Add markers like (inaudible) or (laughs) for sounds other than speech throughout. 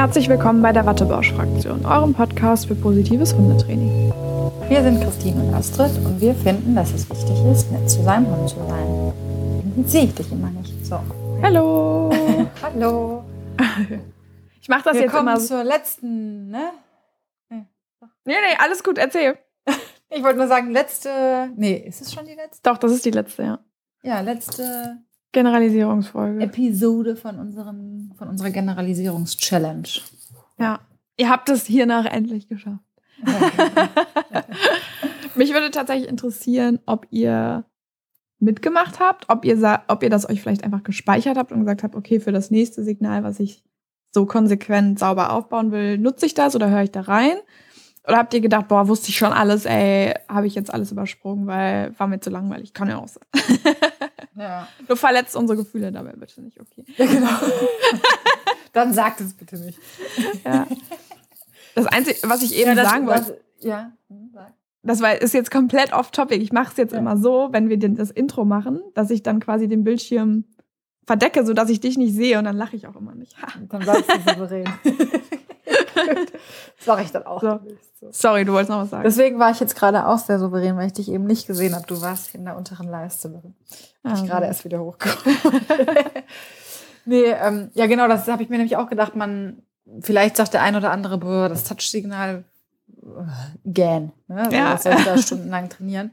Herzlich willkommen bei der Wattebausch-Fraktion, eurem Podcast für positives Hundetraining. Wir sind Christine und Astrid und wir finden, dass es wichtig ist, nett zu seinem Hund zu sein. Dann sehe ich dich immer nicht. So. Hallo. (laughs) Hallo. Ich mache das wir jetzt immer. zur letzten, ne? Nee, nee, alles gut, erzähl. (laughs) Ich wollte nur sagen, letzte. Nee, ist es schon die letzte? Doch, das ist die letzte, ja. Ja, letzte Generalisierungsfolge. Episode von, unserem, von unserer Generalisierungs-Challenge. Ja. Ihr habt es hiernach endlich geschafft. (laughs) Mich würde tatsächlich interessieren, ob ihr mitgemacht habt, ob ihr, ob ihr das euch vielleicht einfach gespeichert habt und gesagt habt, okay, für das nächste Signal, was ich so konsequent sauber aufbauen will, nutze ich das oder höre ich da rein? Oder habt ihr gedacht, boah, wusste ich schon alles, ey, habe ich jetzt alles übersprungen, weil war mir zu langweilig. Kann ja auch sein. (laughs) Ja. Du verletzt unsere Gefühle dabei bitte nicht, okay. ja, genau. (laughs) Dann sagt es bitte nicht. Ja. Das Einzige, was ich eben ja, sagen wollte, das, ja, hm, sag. das war, ist jetzt komplett off-topic. Ich mache es jetzt Ja. immer so, wenn wir den, das Intro machen, dass ich dann quasi den Bildschirm verdecke, sodass ich dich nicht sehe und dann lache ich auch immer nicht. Ha. Dann bleibst du souverän. (laughs) das mache ich dann auch. So. Sorry, du wolltest noch was sagen. Deswegen war ich jetzt gerade auch sehr souverän, weil ich dich eben nicht gesehen habe. Du warst in der unteren Leiste. Bin Ah, ich so. gerade erst wieder hochgekommen. (laughs) nee, ähm, ja genau, das habe ich mir nämlich auch gedacht. Man, vielleicht sagt der ein oder andere, boah, das Touchsignal äh, gähn. Ne? Also Ja. Das soll da stundenlang trainieren.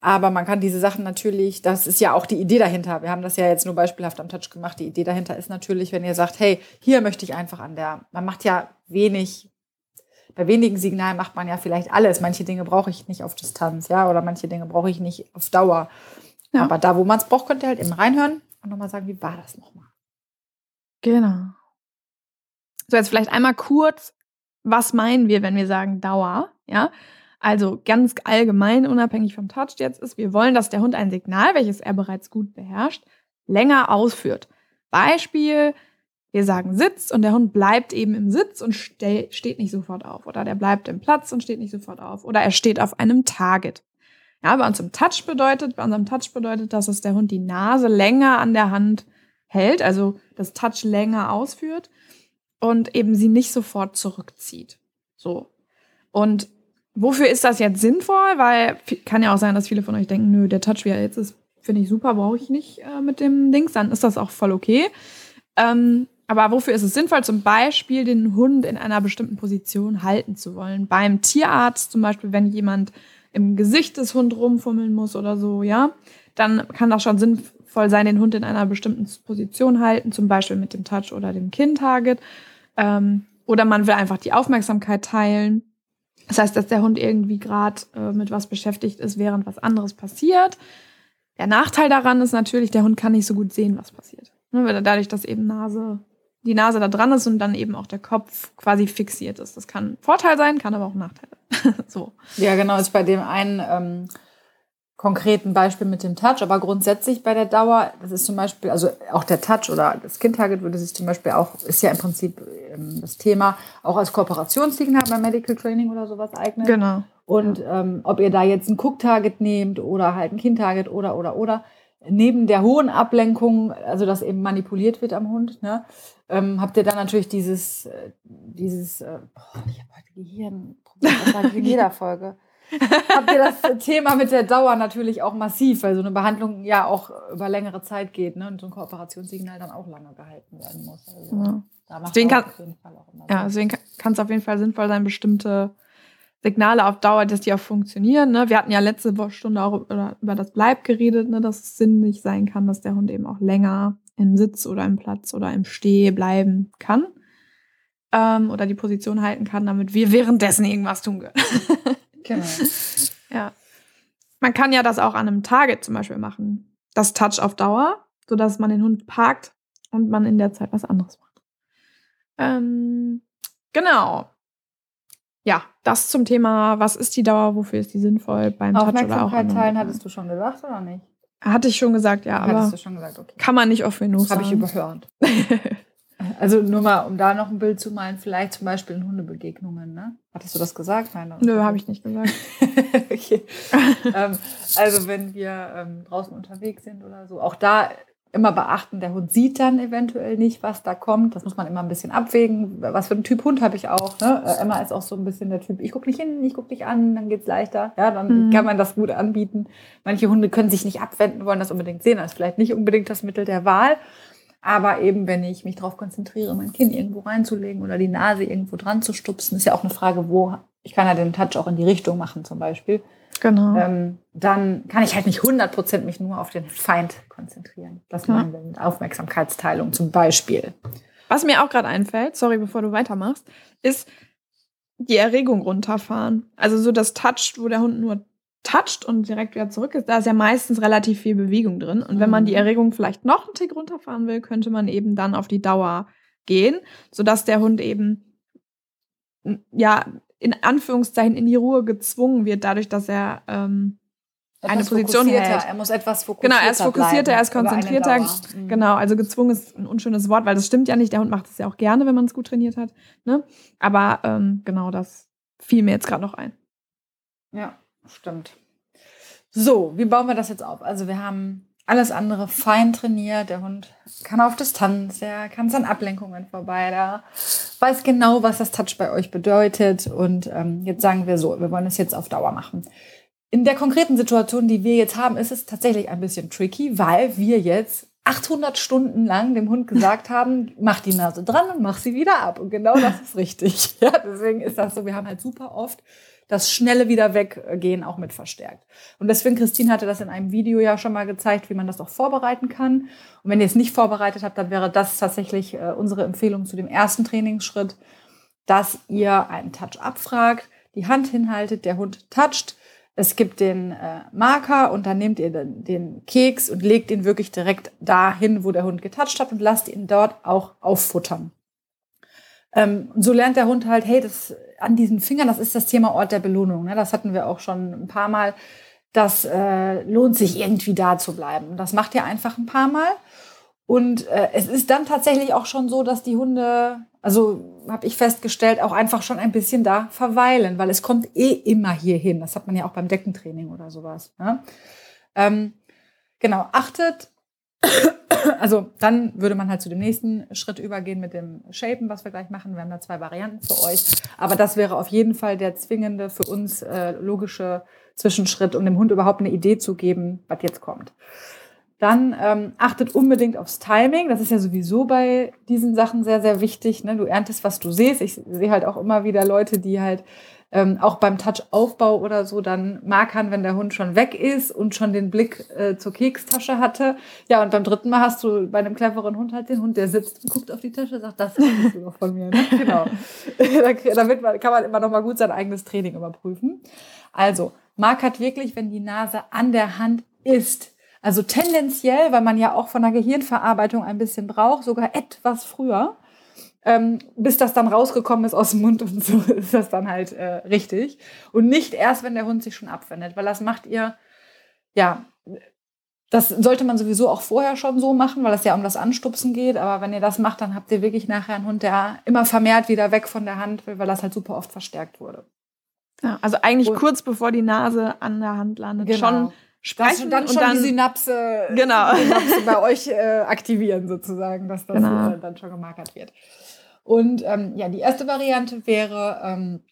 Aber man kann diese Sachen natürlich, das ist ja auch die Idee dahinter. Wir haben das ja jetzt nur beispielhaft am Touch gemacht. Die Idee dahinter ist natürlich, wenn ihr sagt, hey, hier möchte ich einfach an der, man macht ja wenig, bei wenigen Signalen macht man ja vielleicht alles. Manche Dinge brauche ich nicht auf Distanz, ja, oder manche Dinge brauche ich nicht auf Dauer. Ja. Aber da, wo man es braucht, könnt ihr halt eben reinhören und nochmal sagen, wie war das nochmal? Genau. So, jetzt vielleicht einmal kurz, was meinen wir, wenn wir sagen Dauer? Ja. Also ganz allgemein, unabhängig vom Touch jetzt ist, wir wollen, dass der Hund ein Signal, welches er bereits gut beherrscht, länger ausführt. Beispiel, wir sagen Sitz und der Hund bleibt eben im Sitz und ste steht nicht sofort auf. Oder der bleibt im Platz und steht nicht sofort auf. Oder er steht auf einem Target. Ja, bei uns im Touch bedeutet, bei unserem Touch bedeutet das, dass der Hund die Nase länger an der Hand hält, also das Touch länger ausführt und eben sie nicht sofort zurückzieht. So. Und wofür ist das jetzt sinnvoll? Weil kann ja auch sein, dass viele von euch denken, nö, der Touch, wie er jetzt ist, finde ich super, brauche ich nicht äh, mit dem Dings, dann ist das auch voll okay. Ähm, aber wofür ist es sinnvoll? Zum Beispiel den Hund in einer bestimmten Position halten zu wollen. Beim Tierarzt zum Beispiel, wenn jemand im Gesicht des Hund rumfummeln muss oder so, ja, dann kann das schon sinnvoll sein, den Hund in einer bestimmten Position halten, zum Beispiel mit dem Touch oder dem Kin-Target. Ähm, oder man will einfach die Aufmerksamkeit teilen. Das heißt, dass der Hund irgendwie gerade äh, mit was beschäftigt ist, während was anderes passiert. Der Nachteil daran ist natürlich, der Hund kann nicht so gut sehen, was passiert. Ne, dadurch, dass eben Nase, die Nase da dran ist und dann eben auch der Kopf quasi fixiert ist. Das kann ein Vorteil sein, kann aber auch ein Nachteil sein. (laughs) so. Ja, genau, ist bei dem einen ähm, konkreten Beispiel mit dem Touch, aber grundsätzlich bei der Dauer, das ist zum Beispiel, also auch der Touch oder das Kind-Target würde sich zum Beispiel auch, ist ja im Prinzip ähm, das Thema, auch als Kooperationssignal beim Medical Training oder sowas eignen. Genau. Und ähm, ob ihr da jetzt ein Cook-Target nehmt oder halt ein Kind-Target oder, oder, oder, neben der hohen Ablenkung, also dass eben manipuliert wird am Hund, ne, ähm, habt ihr dann natürlich dieses, äh, dieses, äh, boah, ich habe heute Gehirnproblem, in jeder Folge. (laughs) habt ihr das Thema mit der Dauer natürlich auch massiv, weil so eine Behandlung ja auch über längere Zeit geht ne, und so ein Kooperationssignal dann auch lange gehalten werden muss. Also, Ja. da macht Deswegen kann- auf jeden Fall auch immer Ja, deswegen kann es auf jeden Fall sinnvoll sein, bestimmte Signale auf Dauer, dass die auch funktionieren. Ne? Wir hatten ja letzte Woche Stunde auch über, das Bleib geredet, ne? dass es sinnig sein kann, dass der Hund eben auch länger im Sitz oder im Platz oder im Steh bleiben kann. Ähm, oder die Position halten kann, damit wir währenddessen irgendwas tun können. (laughs) Genau. ja. Man kann ja das auch an einem Target zum Beispiel machen. Das Touch auf Dauer, sodass man den Hund parkt und man in der Zeit was anderes macht. Ähm, genau. Ja, das zum Thema, was ist die Dauer, wofür ist die sinnvoll beim Touch oder auch Aufmerksamkeit teilen, hattest du schon gesagt oder nicht? Hatte ich schon gesagt, ja, Hattest aber du schon gesagt, okay. kann man nicht oft genug Das habe ich sagen. überhört. (laughs) Also nur mal, um da noch ein Bild zu malen, vielleicht zum Beispiel in Hundebegegnungen, ne? Hattest du das gesagt? Nein, Nö, habe ich nicht gesagt. (laughs) okay. ähm, also wenn wir ähm, draußen unterwegs sind oder so, auch da immer beachten, der Hund sieht dann eventuell nicht, was da kommt. Das muss man immer ein bisschen abwägen. Was für einen Typ Hund habe ich auch. Ne? Äh, Emma ist auch so ein bisschen der Typ, ich gucke nicht hin, ich gucke dich an, dann geht's leichter. Ja, dann mhm. kann man das gut anbieten. Manche Hunde können sich nicht abwenden, wollen das unbedingt sehen. Das ist vielleicht nicht unbedingt das Mittel der Wahl. Aber eben, wenn ich mich darauf konzentriere, mein Kind irgendwo reinzulegen oder die Nase irgendwo dran zu stupsen, ist ja auch eine Frage, wo ich kann ja den Touch auch in die Richtung machen zum Beispiel. Genau. Ähm, dann kann ich halt nicht 100% mich nur auf den Feind konzentrieren. Das ja. meinen wir mit Aufmerksamkeitsteilung zum Beispiel. Was mir auch gerade einfällt, sorry, bevor du weitermachst, ist die Erregung runterfahren. Also so das Touch, wo der Hund nur toucht und direkt wieder zurück ist, da ist ja meistens relativ viel Bewegung drin. Und wenn man die mhm. Erregung vielleicht noch einen Tick runterfahren will, könnte man eben dann auf die Dauer gehen, sodass der Hund eben ja in Anführungszeichen in die Ruhe gezwungen wird, dadurch, dass er ähm, eine Position hält. Er muss etwas fokussierter Genau, er ist fokussierter, er ist konzentrierter. Mhm. Genau, also gezwungen ist ein unschönes Wort, weil das stimmt ja nicht. Der Hund macht es ja auch gerne, wenn man es gut trainiert hat. Ne? Aber ähm, genau das fiel mir jetzt gerade noch ein. Ja, stimmt. So, wie bauen wir das jetzt auf? Also wir haben alles andere fein trainiert. Der Hund kann auf Distanz, der kann an Ablenkungen vorbei, der weiß genau, was das Touch bei euch bedeutet. Und ähm, jetzt sagen wir so, wir wollen es jetzt auf Dauer machen. In der konkreten Situation, die wir jetzt haben, ist es tatsächlich ein bisschen tricky, weil wir jetzt 800 Stunden lang dem Hund gesagt haben, mach die Nase dran und mach sie wieder ab. Und genau das ist richtig. (laughs) Ja, deswegen ist das so. Wir haben halt super oft das schnelle wieder weggehen auch mit verstärkt. Und deswegen, Christine hatte das in einem Video ja schon mal gezeigt, wie man das auch vorbereiten kann. Und wenn ihr es nicht vorbereitet habt, dann wäre das tatsächlich äh, unsere Empfehlung zu dem ersten Trainingsschritt, dass ihr einen Touch abfragt, die Hand hinhaltet, der Hund toucht. Es gibt den äh, Marker und dann nehmt ihr den, den Keks und legt ihn wirklich direkt dahin, wo der Hund getoucht hat und lasst ihn dort auch auffuttern. Ähm, so lernt der Hund halt, hey, das an diesen Fingern, das ist das Thema Ort der Belohnung. Ne? Das hatten wir auch schon ein paar Mal. Das äh, lohnt sich irgendwie da zu bleiben. Das macht ihr einfach ein paar Mal. Und äh, es ist dann tatsächlich auch schon so, dass die Hunde, also habe ich festgestellt, auch einfach schon ein bisschen da verweilen, weil es kommt eh immer hier hin. Das hat man ja auch beim Deckentraining oder sowas. Ne? Ähm, genau, achtet (clears throat) also dann würde man halt zu dem nächsten Schritt übergehen mit dem Shapen, was wir gleich machen. Wir haben da zwei Varianten für euch. Aber das wäre auf jeden Fall der zwingende, für uns äh, logische Zwischenschritt, um dem Hund überhaupt eine Idee zu geben, was jetzt kommt. Dann ähm, achtet unbedingt aufs Timing. Das ist ja sowieso bei diesen Sachen sehr, sehr wichtig. Ne? Du erntest, was du siehst. Ich sehe halt auch immer wieder Leute, die halt ähm, auch beim Touch-Aufbau oder so dann markern, wenn der Hund schon weg ist und schon den Blick äh, zur Kekstasche hatte. Ja, und beim dritten Mal hast du bei einem cleveren Hund halt den Hund, der sitzt und guckt auf die Tasche und sagt, das ist du noch von mir. Ne? (laughs) Genau. (laughs) Damit man, kann man immer noch mal gut sein eigenes Training überprüfen. Also, markert wirklich, wenn die Nase an der Hand ist. Also tendenziell, weil man ja auch von der Gehirnverarbeitung ein bisschen braucht, sogar etwas früher ähm, bis das dann rausgekommen ist aus dem Mund und so (laughs) ist das dann halt äh, richtig. Und nicht erst, wenn der Hund sich schon abwendet, weil das macht ihr, ja, das sollte man sowieso auch vorher schon so machen, weil es ja um das Anstupsen geht. Aber wenn ihr das macht, dann habt ihr wirklich nachher einen Hund, der immer vermehrt wieder weg von der Hand will, weil das halt super oft verstärkt wurde. Ja, also eigentlich und, kurz bevor die Nase an der Hand landet, genau. schon sprechen das, dann schon dann, die Synapse, genau. die Synapse bei euch äh, aktivieren sozusagen, dass das genau. äh, dann schon gemarkert wird. Und ähm, ja, die erste Variante wäre, ähm,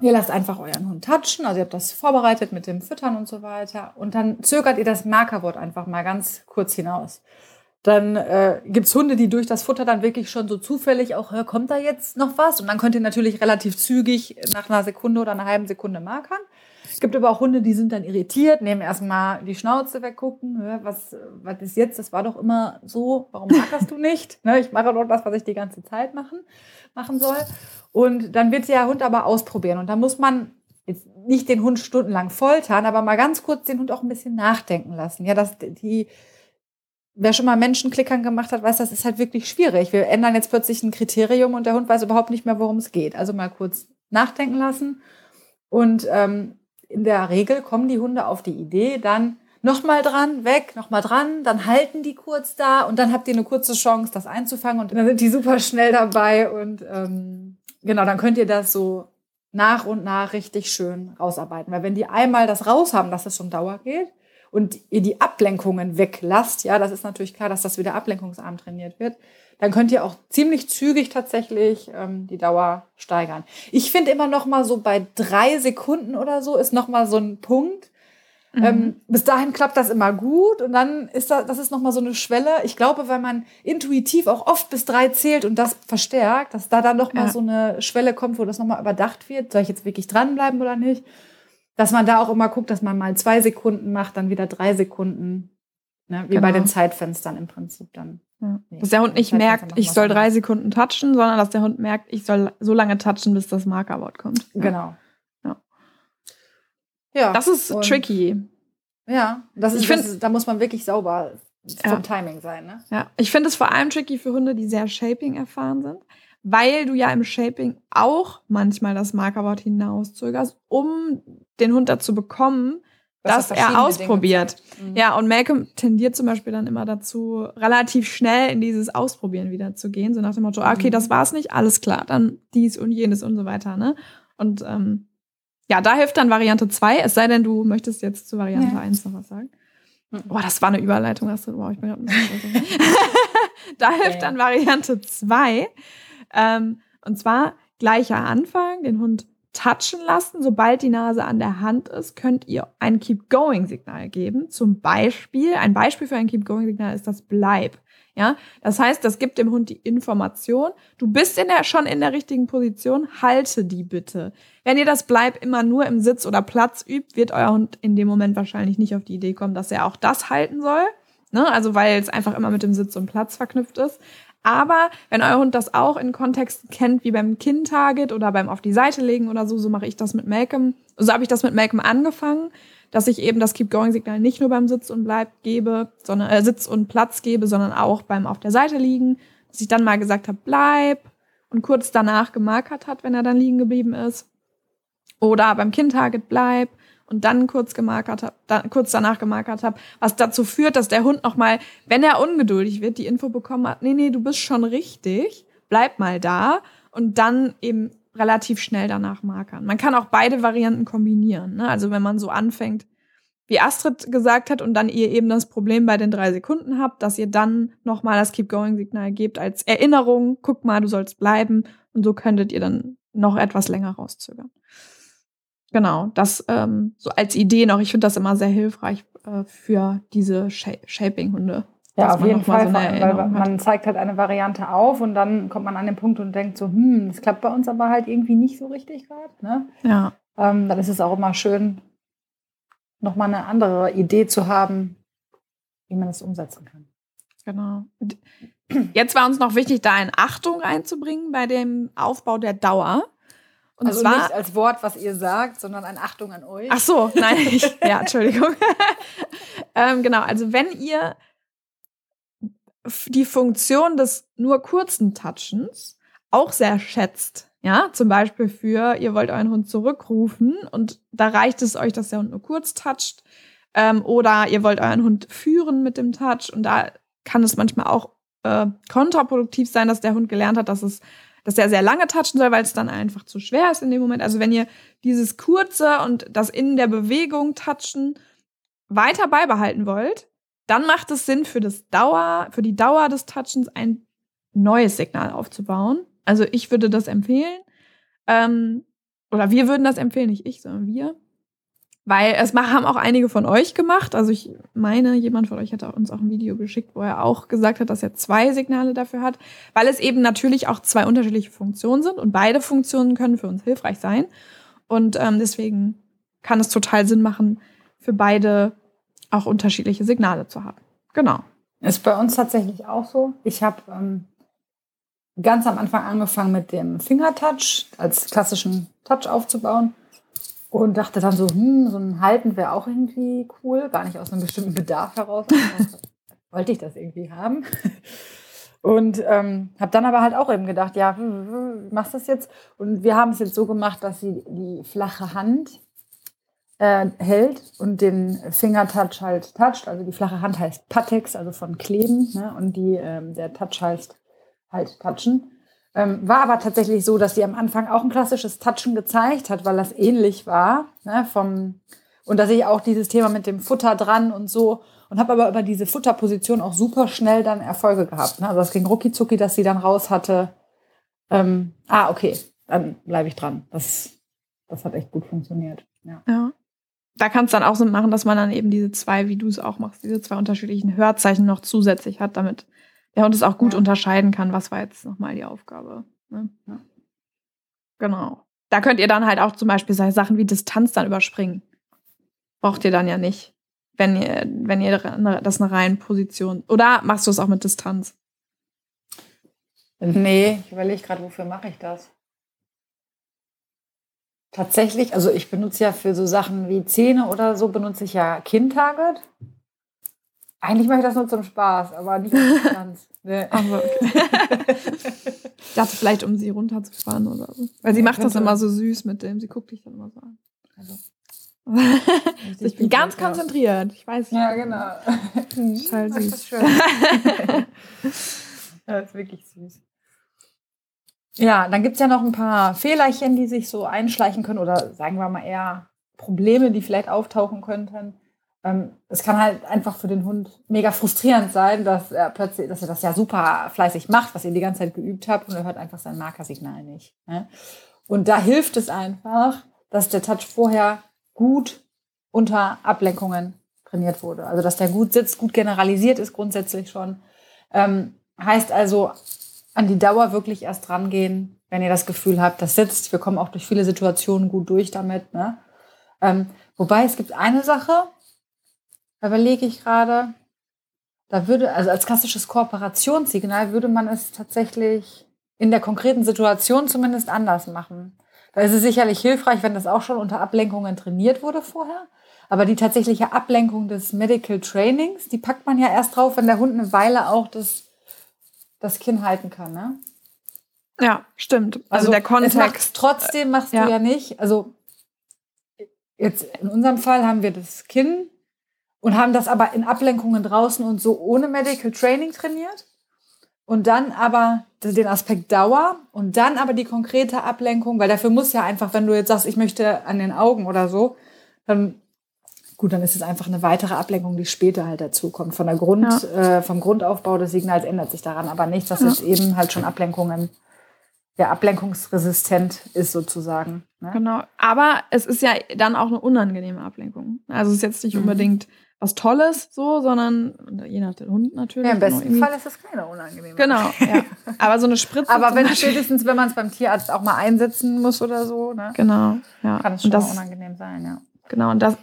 ihr lasst einfach euren Hund touchen, also ihr habt das vorbereitet mit dem Füttern und so weiter. Und dann zögert ihr das Markerwort einfach mal ganz kurz hinaus. Dann äh, gibt's Hunde, die durch das Futter dann wirklich schon so zufällig auch, kommt da jetzt noch was? Und dann könnt ihr natürlich relativ zügig nach einer Sekunde oder einer halben Sekunde markern. Es gibt aber auch Hunde, die sind dann irritiert, nehmen erstmal die Schnauze weggucken. Was, was ist jetzt? Das war doch immer so. Warum magst du nicht? (laughs) Ne, ich mache doch das, was ich die ganze Zeit machen, machen soll. Und dann wird der Hund aber ausprobieren. Und da muss man jetzt nicht den Hund stundenlang foltern, aber mal ganz kurz den Hund auch ein bisschen nachdenken lassen. Ja, dass die, wer schon mal Menschenklickern gemacht hat, weiß, das ist halt wirklich schwierig. Wir ändern jetzt plötzlich ein Kriterium und der Hund weiß überhaupt nicht mehr, worum es geht. Also mal kurz nachdenken lassen und ähm, in der Regel kommen die Hunde auf die Idee, dann nochmal dran, weg, nochmal dran, dann halten die kurz da und dann habt ihr eine kurze Chance, das einzufangen und dann sind die super schnell dabei und ähm, genau, dann könnt ihr das so nach und nach richtig schön rausarbeiten. Weil wenn die einmal das raus haben, dass es schon Dauer geht und ihr die Ablenkungen weglasst, ja, das ist natürlich klar, dass das wieder ablenkungsarm trainiert wird, dann könnt ihr auch ziemlich zügig tatsächlich ähm, die Dauer steigern. Ich finde immer noch mal so bei drei Sekunden oder so ist noch mal so ein Punkt. Mhm. Ähm, bis dahin klappt das immer gut und dann ist das, das ist noch mal so eine Schwelle. Ich glaube, weil man intuitiv auch oft bis drei zählt und das verstärkt, dass da dann noch mal ja. so eine Schwelle kommt, wo das noch mal überdacht wird. Soll ich jetzt wirklich dranbleiben oder nicht? Dass man da auch immer guckt, dass man mal zwei Sekunden macht, dann wieder drei Sekunden. Ne? Wie genau. bei den Zeitfenstern im Prinzip dann. Ja. Dass der Hund nicht merkt, ich soll drei Sekunden touchen, sondern dass der Hund merkt, ich soll so lange touchen, bis das Markerwort kommt. Genau. Ja. ja. Das ist tricky. Ja, das ist, ich da muss man wirklich sauber vom ja. Timing sein. Ne? Ja, ich finde es vor allem tricky für Hunde, die sehr Shaping erfahren sind, weil du ja im Shaping auch manchmal das Markerwort hinauszögerst, um den Hund dazu bekommen, dass er ausprobiert. Mhm. Ja, und Malcolm tendiert zum Beispiel dann immer dazu, relativ schnell in dieses Ausprobieren wieder zu gehen. So nach dem Motto, ah, okay, mhm. das war's nicht, alles klar, dann dies und jenes und so weiter. Ne? Und ähm, ja, da hilft dann Variante 2, es sei denn, du möchtest jetzt zu Variante ja. 1 noch was sagen. Mhm. Boah, das war eine Überleitung, Astrid. Boah, ich bin gerade (laughs) (laughs) Da hilft dann Variante 2. Ähm, und zwar gleicher Anfang, den Hund touchen lassen. Sobald die Nase an der Hand ist, könnt ihr ein Keep-Going-Signal geben. Zum Beispiel, ein Beispiel für ein Keep-Going-Signal ist das Bleib. Ja, das heißt, das gibt dem Hund die Information, du bist in der, schon in der richtigen Position, halte die bitte. Wenn ihr das Bleib immer nur im Sitz oder Platz übt, wird euer Hund in dem Moment wahrscheinlich nicht auf die Idee kommen, dass er auch das halten soll. Ne? Also weil es einfach immer mit dem Sitz und Platz verknüpft ist. Aber wenn euer Hund das auch in Kontexten kennt, wie beim Kind-Target oder beim auf die Seite legen oder so, so mache ich das mit Malcolm. So habe ich das mit Malcolm angefangen, dass ich eben das Keep-Going-Signal nicht nur beim Sitz und Bleib gebe, sondern äh, Sitz und Platz gebe, sondern auch beim auf der Seite liegen. Dass ich dann mal gesagt habe, bleib und kurz danach gemarkert hat, wenn er dann liegen geblieben ist. Oder beim Kind-Target bleib und dann kurz gemarkert habe, dann, kurz danach gemarkert habe, was dazu führt, dass der Hund nochmal, wenn er ungeduldig wird, die Info bekommen hat, nee, nee, du bist schon richtig, bleib mal da und dann eben relativ schnell danach markern. Man kann auch beide Varianten kombinieren. Ne? Also wenn man so anfängt, wie Astrid gesagt hat, und dann ihr eben das Problem bei den drei Sekunden habt, dass ihr dann nochmal das Keep-Going-Signal gebt als Erinnerung, guck mal, du sollst bleiben. Und so könntet ihr dann noch etwas länger rauszögern. Genau, das ähm, so als Idee noch. Ich finde das immer sehr hilfreich äh, für diese Sh Shaping-Hunde. Ja, auf jeden Fall, so weil man zeigt halt eine Variante auf und dann kommt man an den Punkt und denkt so, hm, das klappt bei uns aber halt irgendwie nicht so richtig gerade. Ne? Ja. Ähm, dann ist es auch immer schön, nochmal eine andere Idee zu haben, wie man das umsetzen kann. Genau. Jetzt war uns noch wichtig, da eine Achtung reinzubringen bei dem Aufbau der Dauer. Und also zwar, nicht als Wort, was ihr sagt, sondern eine Achtung an euch. Ach so, nein, ich, ja, Entschuldigung. (laughs) ähm, genau, also wenn ihr die Funktion des nur kurzen Touchens auch sehr schätzt, ja, zum Beispiel für, ihr wollt euren Hund zurückrufen und da reicht es euch, dass der Hund nur kurz toucht, ähm, oder ihr wollt euren Hund führen mit dem Touch und da kann es manchmal auch äh, kontraproduktiv sein, dass der Hund gelernt hat, dass es dass der sehr lange touchen soll, weil es dann einfach zu schwer ist in dem Moment. Also wenn ihr dieses kurze und das in der Bewegung touchen weiter beibehalten wollt, dann macht es Sinn für das Dauer, für die Dauer des Touchens ein neues Signal aufzubauen. Also ich würde das empfehlen. Ähm, oder wir würden das empfehlen, nicht ich, sondern wir. Weil es haben auch einige von euch gemacht. Also ich meine, jemand von euch hat uns auch ein Video geschickt, wo er auch gesagt hat, dass er zwei Signale dafür hat, weil es eben natürlich auch zwei unterschiedliche Funktionen sind und beide Funktionen können für uns hilfreich sein. Und ähm, deswegen kann es total Sinn machen, für beide auch unterschiedliche Signale zu haben. Genau. Ist bei uns tatsächlich auch so. Ich habe ähm, ganz am Anfang angefangen mit dem Fingertouch als klassischen Touch aufzubauen und dachte dann so, hm, so ein Halten wäre auch irgendwie cool, gar nicht aus einem bestimmten Bedarf heraus. (laughs) wollte ich das irgendwie haben. Und ähm, habe dann aber halt auch eben gedacht, ja, machst du das jetzt? Und wir haben es jetzt so gemacht, dass sie die flache Hand äh, hält und den Fingertouch halt toucht. Also die flache Hand heißt Patex, also von Kleben. Ne? Und die, ähm, der Touch heißt halt touchen. Ähm, war aber tatsächlich so, dass sie am Anfang auch ein klassisches Touchen gezeigt hat, weil das ähnlich war, ne, vom, Und da sehe ich auch dieses Thema mit dem Futter dran und so. Und habe aber über diese Futterposition auch super schnell dann Erfolge gehabt. Ne? Also das ging rucki zucki, dass sie dann raus hatte. Ähm, ah, okay, dann bleibe ich dran. Das, das hat echt gut funktioniert. Ja. ja. Da kann es dann auch so machen, dass man dann eben diese zwei, wie du es auch machst, diese zwei unterschiedlichen Hörzeichen noch zusätzlich hat, damit der Hund es auch gut ja. unterscheiden kann, was war jetzt nochmal die Aufgabe. Ne? Ja. Genau. Da könnt ihr dann halt auch zum Beispiel Sachen wie Distanz dann überspringen. Braucht ihr dann ja nicht, wenn ihr, wenn ihr das eine reine Position. Oder machst du es auch mit Distanz? Nee, ich überlege gerade, wofür mache ich das? Tatsächlich, also ich benutze ja für so Sachen wie Zähne oder so, benutze ich ja Kind-Target. Eigentlich mache ich das nur zum Spaß, aber nicht Distanz. (laughs) Nee. Aber okay. (laughs) ich dachte vielleicht, um sie runterzufahren oder so. Weil sie macht das immer so süß mit dem. Sie guckt dich dann immer so an. Also. (laughs) ich bin ganz konzentriert. Ich weiß nicht. Ja, genau. Total süß. Das ist schön. das ist wirklich süß. Ja, dann gibt es ja noch ein paar Fehlerchen, die sich so einschleichen können oder sagen wir mal eher Probleme, die vielleicht auftauchen könnten. Ähm, es kann halt einfach für den Hund mega frustrierend sein, dass er plötzlich, dass er das ja super fleißig macht, was ihr die ganze Zeit geübt habt und er hört einfach sein Markersignal nicht. Ne? Und da hilft es einfach, dass der Touch vorher gut unter Ablenkungen trainiert wurde. Also dass der gut sitzt, gut generalisiert ist grundsätzlich schon. Ähm, heißt also, an die Dauer wirklich erst rangehen, wenn ihr das Gefühl habt, das sitzt. Wir kommen auch durch viele Situationen gut durch damit. Ne? Ähm, wobei es gibt eine Sache, überlege ich gerade, da würde, also als klassisches Kooperationssignal würde man es tatsächlich in der konkreten Situation zumindest anders machen. Da ist es sicherlich hilfreich, wenn das auch schon unter Ablenkungen trainiert wurde vorher. Aber die tatsächliche Ablenkung des Medical Trainings, die packt man ja erst drauf, wenn der Hund eine Weile auch das, das Kinn halten kann, ne? Ja, stimmt. Also, also der Kontext. trotzdem machst ja. du ja nicht. Also jetzt in unserem Fall haben wir das Kinn und haben das aber in Ablenkungen draußen und so ohne Medical Training trainiert. Und dann aber den Aspekt Dauer und dann aber die konkrete Ablenkung, weil dafür muss ja einfach, wenn du jetzt sagst, ich möchte an den Augen oder so, dann gut, dann ist es einfach eine weitere Ablenkung, die später halt dazu kommt. Von der Grund, ja. äh, vom Grundaufbau des Signals ändert sich daran aber nichts. Das ja. ist eben halt schon Ablenkungen, der ablenkungsresistent ist sozusagen. Ne? Genau. Aber es ist ja dann auch eine unangenehme Ablenkung. Also es ist jetzt nicht mhm. unbedingt was Tolles, so, sondern je nach dem Hund natürlich. Ja, Im besten genau, Fall ist es keine unangenehme. Genau, ja. Aber so eine Spritze. Aber wenn spätestens, wenn man es beim Tierarzt auch mal einsetzen muss oder so, ne? Genau, ja. Kann es schon das, unangenehm sein, ja. Genau, und das,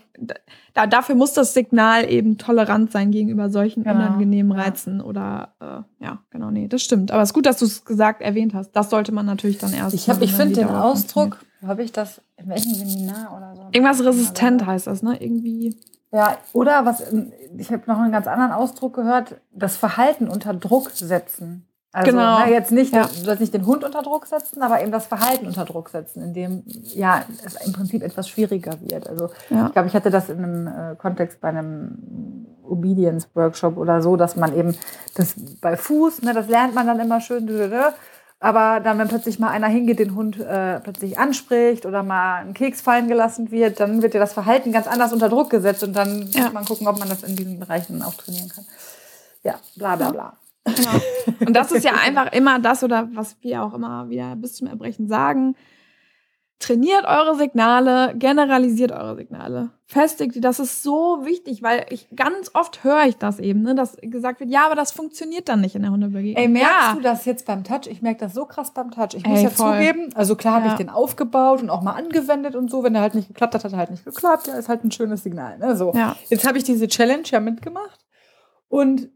da, dafür muss das Signal eben tolerant sein gegenüber solchen genau. unangenehmen Reizen ja. oder äh, ja, genau, nee, das stimmt. Aber es ist gut, dass du es gesagt, erwähnt hast. Das sollte man natürlich dann erst. Ich, hab, ich finde den Ausdruck, habe ich das in welchem Seminar oder so? Irgendwas resistent heißt das, ne? Irgendwie. Ja, oder was, ich habe noch einen ganz anderen Ausdruck gehört, das Verhalten unter Druck setzen. Also genau. na, jetzt nicht, ja. du sollst nicht den Hund unter Druck setzen, aber eben das Verhalten unter Druck setzen, in dem ja es im Prinzip etwas schwieriger wird. Also ja. ich glaube, ich hatte das in einem äh, Kontext bei einem Obedience Workshop oder so, dass man eben das bei Fuß, ne, das lernt man dann immer schön, aber dann, wenn plötzlich mal einer hingeht, den Hund äh, plötzlich anspricht oder mal ein Keks fallen gelassen wird, dann wird ja das Verhalten ganz anders unter Druck gesetzt und dann ja. muss man gucken, ob man das in diesen Bereichen auch trainieren kann. Ja, bla bla bla. Genau. Und das ist ja einfach immer das oder was wir auch immer wieder bis zum Erbrechen sagen trainiert eure Signale, generalisiert eure Signale. Festigt die, das ist so wichtig, weil ich ganz oft höre ich das eben, ne, dass gesagt wird, ja, aber das funktioniert dann nicht in der Hundebegegnung. Ey, merkst ja. du das jetzt beim Touch? Ich merke das so krass beim Touch. Ich muss Ey, ja voll. zugeben, also klar habe ja. ich den aufgebaut und auch mal angewendet und so. Wenn der halt nicht geklappt hat, hat er halt nicht geklappt. Ja, ist halt ein schönes Signal. Ne? So. Ja. Jetzt habe ich diese Challenge ja mitgemacht und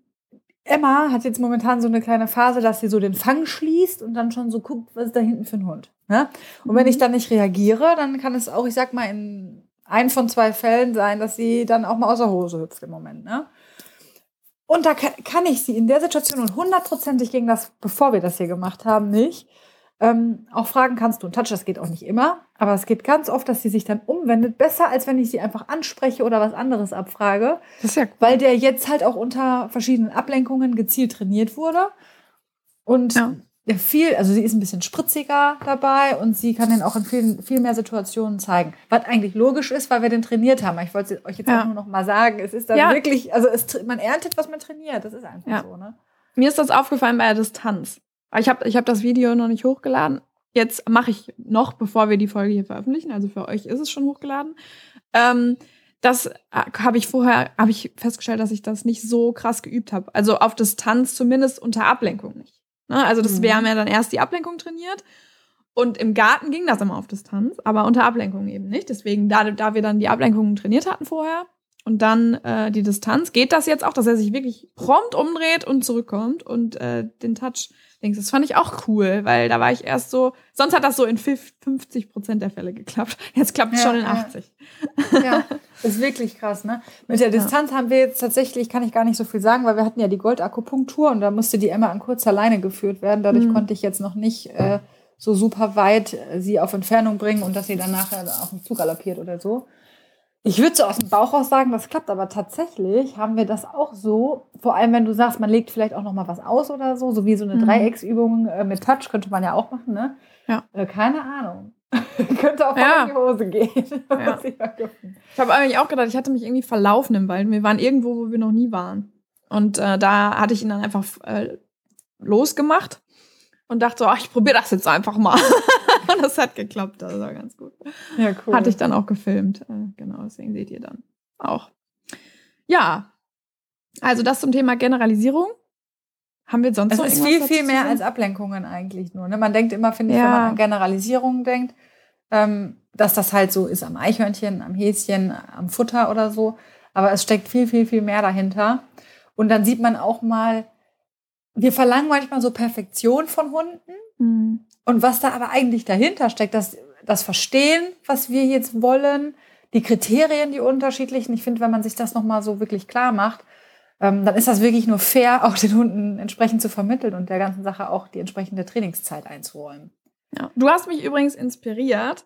Emma hat jetzt momentan so eine kleine Phase, dass sie so den Fang schließt und dann schon so guckt, was ist da hinten für ein Hund. Ne? Und mhm. wenn ich mhm. dann nicht reagiere, dann kann es auch, ich sag mal, in ein von zwei Fällen sein, dass sie dann auch mal aus der Hose hüpft im Moment. Ne? Und da kann ich sie in der Situation und hundertprozentig gegen das, bevor wir das hier gemacht haben, nicht, ähm, auch fragen kannst du. Und Touch, das geht auch nicht immer, aber es geht ganz oft, dass sie sich dann umwendet. Besser, als wenn ich sie einfach anspreche oder was anderes abfrage. Das ist ja cool. Weil der jetzt halt auch unter verschiedenen Ablenkungen gezielt trainiert wurde. Und ja. Ja, viel, also sie ist ein bisschen spritziger dabei und sie kann den auch in vielen, viel mehr Situationen zeigen. Was eigentlich logisch ist, weil wir den trainiert haben. Ich wollte euch jetzt Ja. auch nur noch mal sagen, es ist dann Ja. wirklich, also es, man erntet, was man trainiert. Das ist einfach Ja. so, ne? Mir ist das aufgefallen bei der Distanz. Ich habe ich hab das Video noch nicht hochgeladen. Jetzt mache ich noch, bevor wir die Folge hier veröffentlichen. Also für euch ist es schon hochgeladen. Ähm, das habe ich vorher, habe ich festgestellt, dass ich das nicht so krass geübt habe. Also auf Distanz zumindest unter Ablenkung nicht. Ne? Also das, Mhm. wir haben ja dann erst die Ablenkung trainiert. Und im Garten ging das immer auf Distanz, aber unter Ablenkung eben nicht. Deswegen, da, da wir dann die Ablenkungen trainiert hatten vorher und dann äh, die Distanz, geht das jetzt auch, dass er sich wirklich prompt umdreht und zurückkommt und äh, den Touch links. Das fand ich auch cool, weil da war ich erst so, sonst hat das so in 50 Prozent der Fälle geklappt. (laughs) Jetzt klappt es Ja, schon in ja. 80. Ja, ist wirklich krass, ne? Mit der Distanz haben wir jetzt tatsächlich, kann ich gar nicht so viel sagen, weil wir hatten ja die Goldakupunktur und da musste die Emma an kurzer Leine geführt werden. Dadurch Mhm. konnte ich jetzt noch nicht äh, so super weit äh, sie auf Entfernung bringen und dass sie dann nachher auf den Zug galoppiert oder so. Ich würde so aus dem Bauch raus sagen, das klappt, aber tatsächlich haben wir das auch so, vor allem wenn du sagst, man legt vielleicht auch noch mal was aus oder so, so wie so eine Mhm. Dreiecksübung äh, mit Touch könnte man ja auch machen, ne? Ja. Äh, keine Ahnung. (laughs) könnte auch Ja. in die Hose gehen. (laughs) Ja. Ich habe eigentlich auch gedacht, ich hatte mich irgendwie verlaufen im Wald. Wir waren irgendwo, wo wir noch nie waren. Und äh, da hatte ich ihn dann einfach äh, losgemacht und dachte so, ach, ich probiere das jetzt einfach mal. (laughs) (laughs) das hat geklappt, das war ganz gut. Ja, cool. Hatte ich dann auch gefilmt. Äh, genau, deswegen seht ihr dann auch. Ja, also das zum Thema Generalisierung. Haben wir sonst Es noch ist viel, viel mehr als Ablenkungen eigentlich nur. Ne? Man denkt immer, finde ich, Ja. wenn man an Generalisierungen denkt, ähm, dass das halt so ist am Eichhörnchen, am Häschen, am Futter oder so. Aber es steckt viel, viel, viel mehr dahinter. Und dann sieht man auch mal, wir verlangen manchmal so Perfektion von Hunden. Hm. Und was da aber eigentlich dahinter steckt, das, das Verstehen, was wir jetzt wollen, die Kriterien, die unterschiedlichen. Ich finde, wenn man sich das nochmal so wirklich klar macht, ähm, dann ist das wirklich nur fair, (laughs) auch den Hunden entsprechend zu vermitteln und der ganzen Sache auch die entsprechende Trainingszeit einzuräumen. Ja. Du hast mich übrigens inspiriert,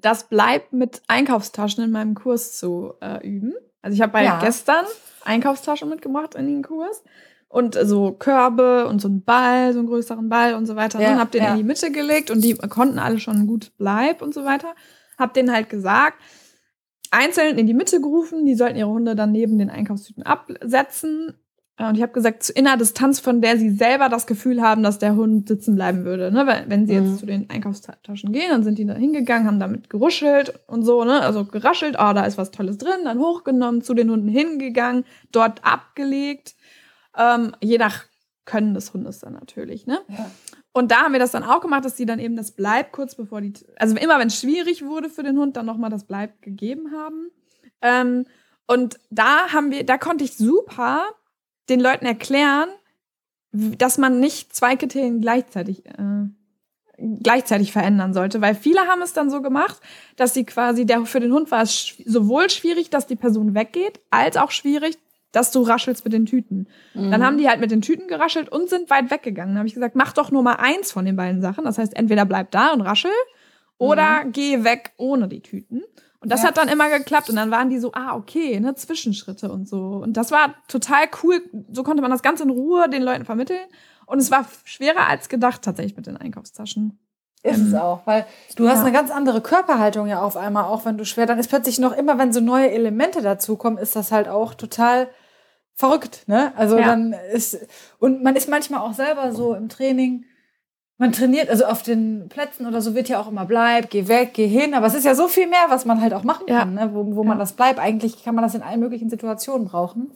das bleibt mit Einkaufstaschen in meinem Kurs zu äh, üben. Also ich habe bei Ja. gestern Einkaufstaschen mitgebracht in den Kurs und so Körbe und so einen Ball, so einen größeren Ball und so weiter. Ja, und hab den ja. in die Mitte gelegt und die konnten alle schon gut Bleib und so weiter. Hab denen halt gesagt, einzeln in die Mitte gerufen, die sollten ihre Hunde dann neben den Einkaufstüten absetzen. Äh, Und ich habe gesagt, zu inner Distanz, von der sie selber das Gefühl haben, dass der Hund sitzen bleiben würde. Ne? Weil, wenn sie Mhm. jetzt zu den Einkaufstaschen gehen, dann sind die da hingegangen, haben damit geruschelt und so, ne? Also geraschelt, oh, da ist was Tolles drin, dann hochgenommen, zu den Hunden hingegangen, dort abgelegt. Ähm, je nach Können des Hundes dann natürlich, ne? Ja. Und da haben wir das dann auch gemacht, dass die dann eben das Bleib kurz bevor die, also immer wenn es schwierig wurde für den Hund, dann nochmal das Bleib gegeben haben. Ähm, und da haben wir, da konnte ich super den Leuten erklären, dass man nicht zwei Kriterien gleichzeitig, äh, gleichzeitig verändern sollte, weil viele haben es dann so gemacht, dass sie quasi, der, für den Hund war es sowohl schwierig, dass die Person weggeht, als auch schwierig, dass du raschelst mit den Tüten. Dann haben die halt mit den Tüten geraschelt und sind weit weggegangen. Dann habe ich gesagt, mach doch nur mal eins von den beiden Sachen. Das heißt, entweder bleib da und raschel oder geh weg ohne die Tüten. Und das Ja. hat dann immer geklappt. Und dann waren die so, ah, okay, ne, Zwischenschritte und so. Und das war total cool. So konnte man das Ganze in Ruhe den Leuten vermitteln. Und es war schwerer als gedacht, tatsächlich mit den Einkaufstaschen. Ist Ähm, es auch, weil du hast ja. eine ganz andere Körperhaltung ja auf einmal, auch wenn du schwer, dann ist plötzlich noch immer, wenn so neue Elemente dazukommen, ist das halt auch total verrückt, ne? Also Ja. dann ist, und man ist manchmal auch selber so im Training, man trainiert, also auf den Plätzen oder so wird ja auch immer bleib, geh weg, geh hin, aber es ist ja so viel mehr, was man halt auch machen Ja. kann, ne? wo, wo man Ja. das bleibt. Eigentlich kann man das in allen möglichen Situationen brauchen.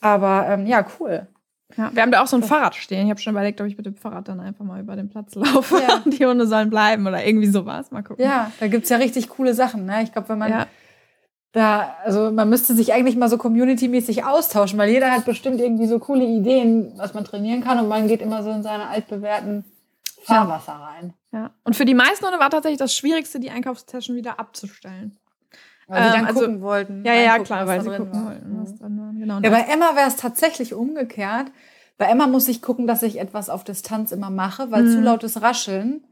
Aber ähm, ja, cool. Ja, wir haben da auch so ein Fahrrad stehen. Ich habe schon überlegt, ob ich mit dem Fahrrad dann einfach mal über den Platz laufe Ja. und (laughs) die Hunde sollen bleiben oder irgendwie sowas. Mal gucken. Ja, da gibt's ja richtig coole Sachen. Ne? Ich glaube, wenn man ja. Da, also man müsste sich eigentlich mal so community-mäßig austauschen, weil jeder hat bestimmt irgendwie so coole Ideen, was man trainieren kann und man geht immer so in seine altbewährten Fahrwasser rein. Ja. Und für die meisten Hunde war tatsächlich das Schwierigste, die Einkaufstaschen wieder abzustellen. Weil sie Ähm, dann also- gucken wollten. Ja, ja, klar, weil sie drin gucken war. wollten, was dran war. Genau. Ja, bei Emma wäre es tatsächlich umgekehrt. Bei Emma muss ich gucken, dass ich etwas auf Distanz immer mache, weil Mhm. zu lautes Rascheln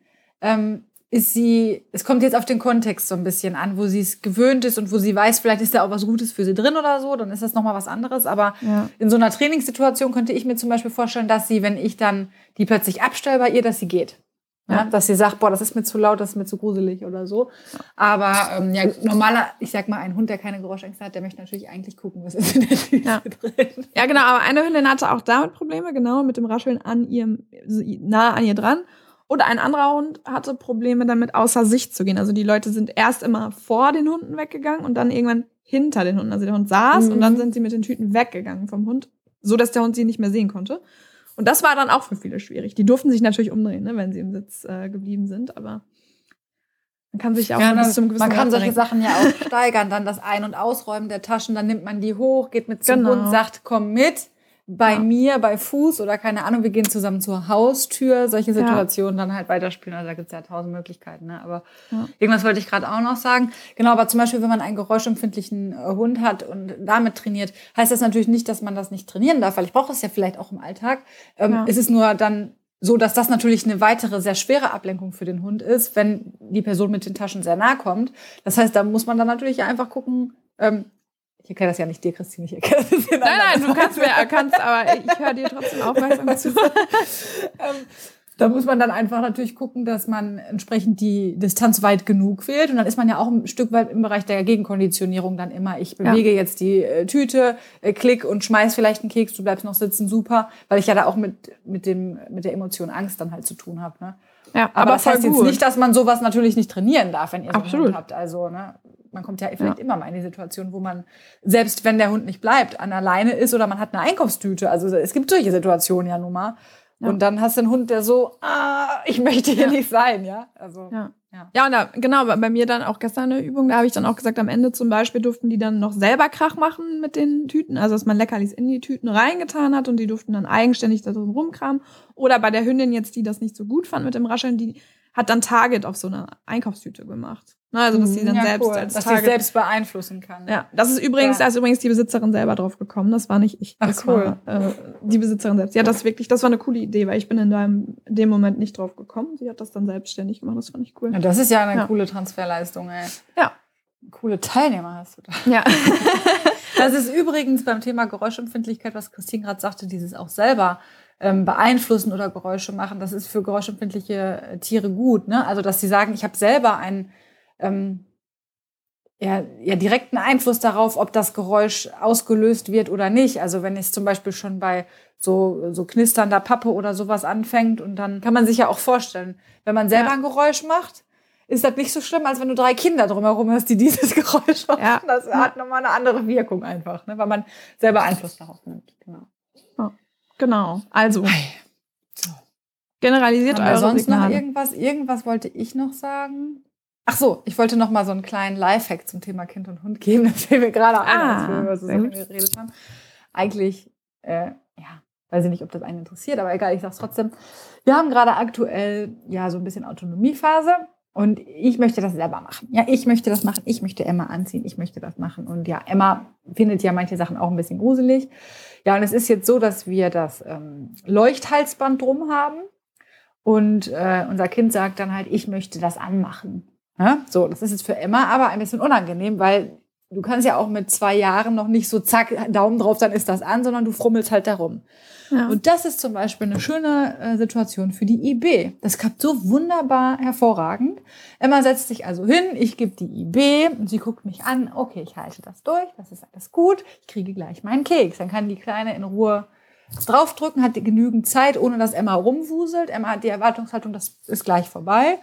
ähm, ist sie, es kommt jetzt auf den Kontext so ein bisschen an, wo sie es gewöhnt ist und wo sie weiß, vielleicht ist da auch was Gutes für sie drin oder so, dann ist das nochmal was anderes. Aber Ja. in so einer Trainingssituation könnte ich mir zum Beispiel vorstellen, dass sie, wenn ich dann die plötzlich abstelle bei ihr, dass sie geht. Ja, Ja. dass sie sagt, boah, das ist mir zu laut, das ist mir zu gruselig oder so. Aber ähm, ja, normaler, ich sag mal, ein Hund, der keine Geräuschängste hat, der möchte natürlich eigentlich gucken, was ist in der Tüte Ja. drin. Ja, genau, aber eine Hündin hatte auch damit Probleme, genau, mit dem Rascheln an ihrem, nah an ihr dran. Und ein anderer Hund hatte Probleme damit, außer Sicht zu gehen. Also die Leute sind erst immer vor den Hunden weggegangen und dann irgendwann hinter den Hunden. Also der Hund saß Mhm. und dann sind sie mit den Tüten weggegangen vom Hund, so dass der Hund sie nicht mehr sehen konnte. Und das war dann auch für viele schwierig. Die durften sich natürlich umdrehen, ne, wenn sie im Sitz äh, geblieben sind, aber man kann sich auch Ja, bis dann, zum gewissen man kann solche. Sachen ja auch (laughs) steigern, dann das Ein- und Ausräumen der Taschen, dann nimmt man die hoch, geht mit zum Genau. Hund, sagt, komm mit, bei Ja. mir, bei Fuß oder keine Ahnung, wir gehen zusammen zur Haustür, solche Ja. Situationen dann halt weiterspielen. Also da gibt's ja tausend Möglichkeiten. Ne? Aber Ja. irgendwas wollte ich gerade auch noch sagen. Genau, aber zum Beispiel, wenn man einen geräuschempfindlichen äh, Hund hat und damit trainiert, heißt das natürlich nicht, dass man das nicht trainieren darf, weil ich brauche es ja vielleicht auch im Alltag. Ähm, Ja. Es ist nur dann so, dass das natürlich eine weitere, sehr schwere Ablenkung für den Hund ist, wenn die Person mit den Taschen sehr nah kommt. Das heißt, da muss man dann natürlich einfach gucken, ähm, ich erkenne das ja nicht dir, Christine, ich erkenne das in Nein, nein, du kannst mir, kannst, aber ich höre dir trotzdem aufmerksam zu. (laughs) ähm, da muss man dann einfach natürlich gucken, dass man entsprechend die Distanz weit genug wählt. Und dann ist man ja auch ein Stück weit im Bereich der Gegenkonditionierung dann immer. Ich bewege jetzt die äh, Tüte, äh, klick und schmeiß vielleicht einen Keks, du bleibst noch sitzen, super. Weil ich ja da auch mit, mit, dem, mit der Emotion Angst dann halt zu tun habe. Ne? Ja, Aber, das voll heißt jetzt gut. nicht, dass man sowas natürlich nicht trainieren darf, wenn ihr so einen Absolut. Habt. Also, ne, man kommt ja vielleicht immer mal in die Situation, wo man, selbst wenn der Hund nicht bleibt, an alleine ist oder man hat eine Einkaufstüte. Also es gibt solche Situationen ja nun mal. Ja. Und dann hast du einen Hund, der so, ah, ich möchte hier Ja. nicht sein, ja. Also, Ja. ja. Ja, und da, genau, bei mir dann auch gestern eine Übung, da habe ich dann auch gesagt, am Ende zum Beispiel durften die dann noch selber Krach machen mit den Tüten, also dass man Leckerlis in die Tüten reingetan hat und die durften dann eigenständig da drin rumkramen. Oder bei der Hündin jetzt, die das nicht so gut fand mit dem Rascheln, die hat dann Target auf so eine Einkaufstüte gemacht. Ne, Also, dass sie dann Mhm. Ja, selbst cool. als dass sie selbst beeinflussen kann. ja, das ist übrigens, Ja. da ist übrigens die Besitzerin selber drauf gekommen. Das war nicht ich. Ach, Das cool. war äh, die Besitzerin selbst. Ja, das wirklich, das war eine coole Idee, weil ich bin in dem, in dem Moment nicht drauf gekommen. Sie hat das dann selbstständig gemacht. Das fand ich cool. Ja, das ist ja eine Ja. coole Transferleistung, ey. Ja. Coole Teilnehmer hast du da. Ja. (laughs) Das ist übrigens beim Thema Geräuschempfindlichkeit, was Christine gerade sagte, dieses auch selber ähm, beeinflussen oder Geräusche machen, das ist für geräuschempfindliche äh, Tiere gut. Ne? Also, dass sie sagen, ich habe selber einen ähm, ja, ja, direkten Einfluss darauf, ob das Geräusch ausgelöst wird oder nicht. Also wenn es zum Beispiel schon bei so, so knisternder Pappe oder sowas anfängt und dann kann man sich ja auch vorstellen, wenn man selber Ja. ein Geräusch macht, ist das nicht so schlimm, als wenn du drei Kinder drumherum hast, die dieses (laughs) Geräusch machen. Ja. Das hat nochmal eine andere Wirkung einfach, ne? weil man selber Einfluss darauf nimmt. Genau. Genau. Also, So. generalisiert Haben eure sonst noch Signale. irgendwas? Irgendwas wollte ich noch sagen. Ach so, ich wollte noch mal so einen kleinen Lifehack zum Thema Kind und Hund geben. (laughs) Das fällt mir gerade ein, Ah, als wir über so Sachen geredet haben. Eigentlich, äh, ja, weiß ich nicht, ob das einen interessiert, aber egal, ich sag's trotzdem. Wir haben gerade aktuell ja so ein bisschen Autonomiephase und ich möchte das selber machen. Ja, ich möchte das machen. Ich möchte Emma anziehen. Ich möchte das machen. Und ja, Emma findet ja manche Sachen auch ein bisschen gruselig. Ja, und es ist jetzt so, dass wir das ähm, Leuchthalsband drum haben. Und äh, unser Kind sagt dann halt, ich möchte das anmachen. Ja? So, das ist jetzt für Emma aber ein bisschen unangenehm, weil du kannst ja auch mit zwei Jahren noch nicht so zack, Daumen drauf, dann ist das an, sondern du frummelst halt darum. Ja. Und das ist zum Beispiel eine schöne äh, Situation für die IB. Das klappt so wunderbar hervorragend. Emma setzt sich also hin, ich gebe die IB und sie guckt mich an. Okay, ich halte das durch, das ist alles gut. Ich kriege gleich meinen Keks. Dann kann die Kleine in Ruhe draufdrücken, hat genügend Zeit, ohne dass Emma rumwuselt. Emma hat die Erwartungshaltung, das ist gleich vorbei.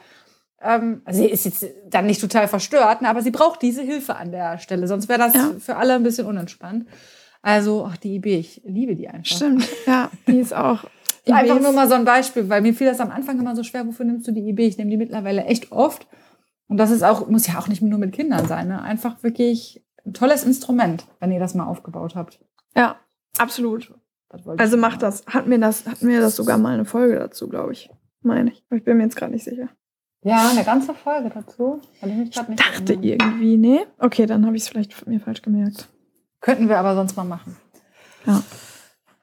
Ähm, sie ist jetzt dann nicht total verstört, ne, aber sie braucht diese Hilfe an der Stelle, sonst wäre das Ja. für alle ein bisschen unentspannt. Also, ach, die IB, ich liebe die einfach. Stimmt, ja, die ist auch. (laughs) Einfach IBs nur mal so ein Beispiel, weil mir fiel das am Anfang immer so schwer, wofür nimmst du die IB? Ich nehme die mittlerweile echt oft. Und das ist auch, muss ja auch nicht nur mit Kindern sein, ne? Einfach wirklich ein tolles Instrument, wenn ihr das mal aufgebaut habt. Ja, absolut. Also macht das. Hat mir das, hat mir das sogar mal eine Folge dazu, glaube ich. Meine ich. Aber ich bin mir jetzt gerade nicht sicher. Ja, eine ganze Folge dazu. Ich nicht Dachte erinnern. irgendwie, nee. Okay, dann habe ich es vielleicht mir falsch gemerkt. Könnten wir aber sonst mal machen. Ja.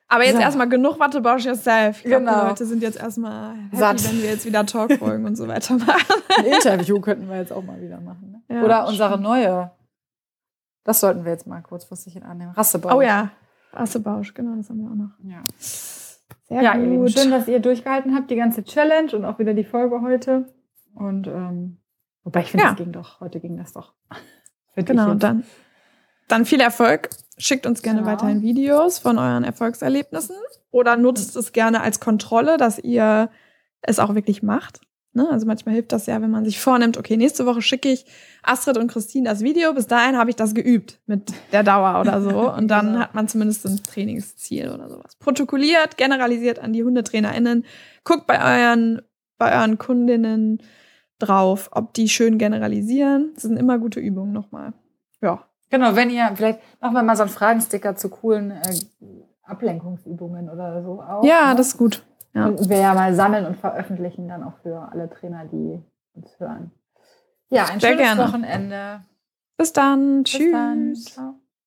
Aber jetzt So. erstmal genug Wattebausch yourself. Ich glaube, Genau. die Leute sind jetzt erstmal happy, Satt. wenn wir jetzt wieder Talkfolgen und so weiter machen. (laughs) Ein Interview könnten wir jetzt auch mal wieder machen. Ne? Ja, Oder unsere stimmt. neue. Das sollten wir jetzt mal kurzfristig in annehmen. Rassebau. Oh ja, Wattebausch, genau, das haben wir auch noch. Ja, Sehr ja ihr Lieben, gut. schön, dass ihr durchgehalten habt, die ganze Challenge und auch wieder die Folge heute. Und ähm, wobei ich finde, Ja. das ging doch. Heute ging das doch. (laughs) Genau, dann, dann viel Erfolg. Schickt uns gerne Genau. weiterhin Videos von euren Erfolgserlebnissen oder nutzt es gerne als Kontrolle, dass ihr es auch wirklich macht. Ne? Also manchmal hilft das ja, wenn man sich vornimmt, okay, nächste Woche schicke ich Astrid und Christine das Video. Bis dahin habe ich das geübt mit der Dauer oder so. (laughs) Und dann Genau. hat man zumindest ein Trainingsziel oder sowas. Protokolliert, generalisiert an die HundetrainerInnen. Guckt bei euren, bei euren Kundinnen drauf, ob die schön generalisieren. Das sind immer gute Übungen nochmal. Ja. Genau, wenn ihr, vielleicht machen wir mal so einen Fragensticker zu coolen äh, Ablenkungsübungen oder so auch. Ja, ne? das ist gut. Ja. Und wir ja mal sammeln und veröffentlichen dann auch für alle Trainer, die uns hören. Ja, ein Sehr schönes gerne. Wochenende. Bis dann. Bis Tschüss. dann. Ciao.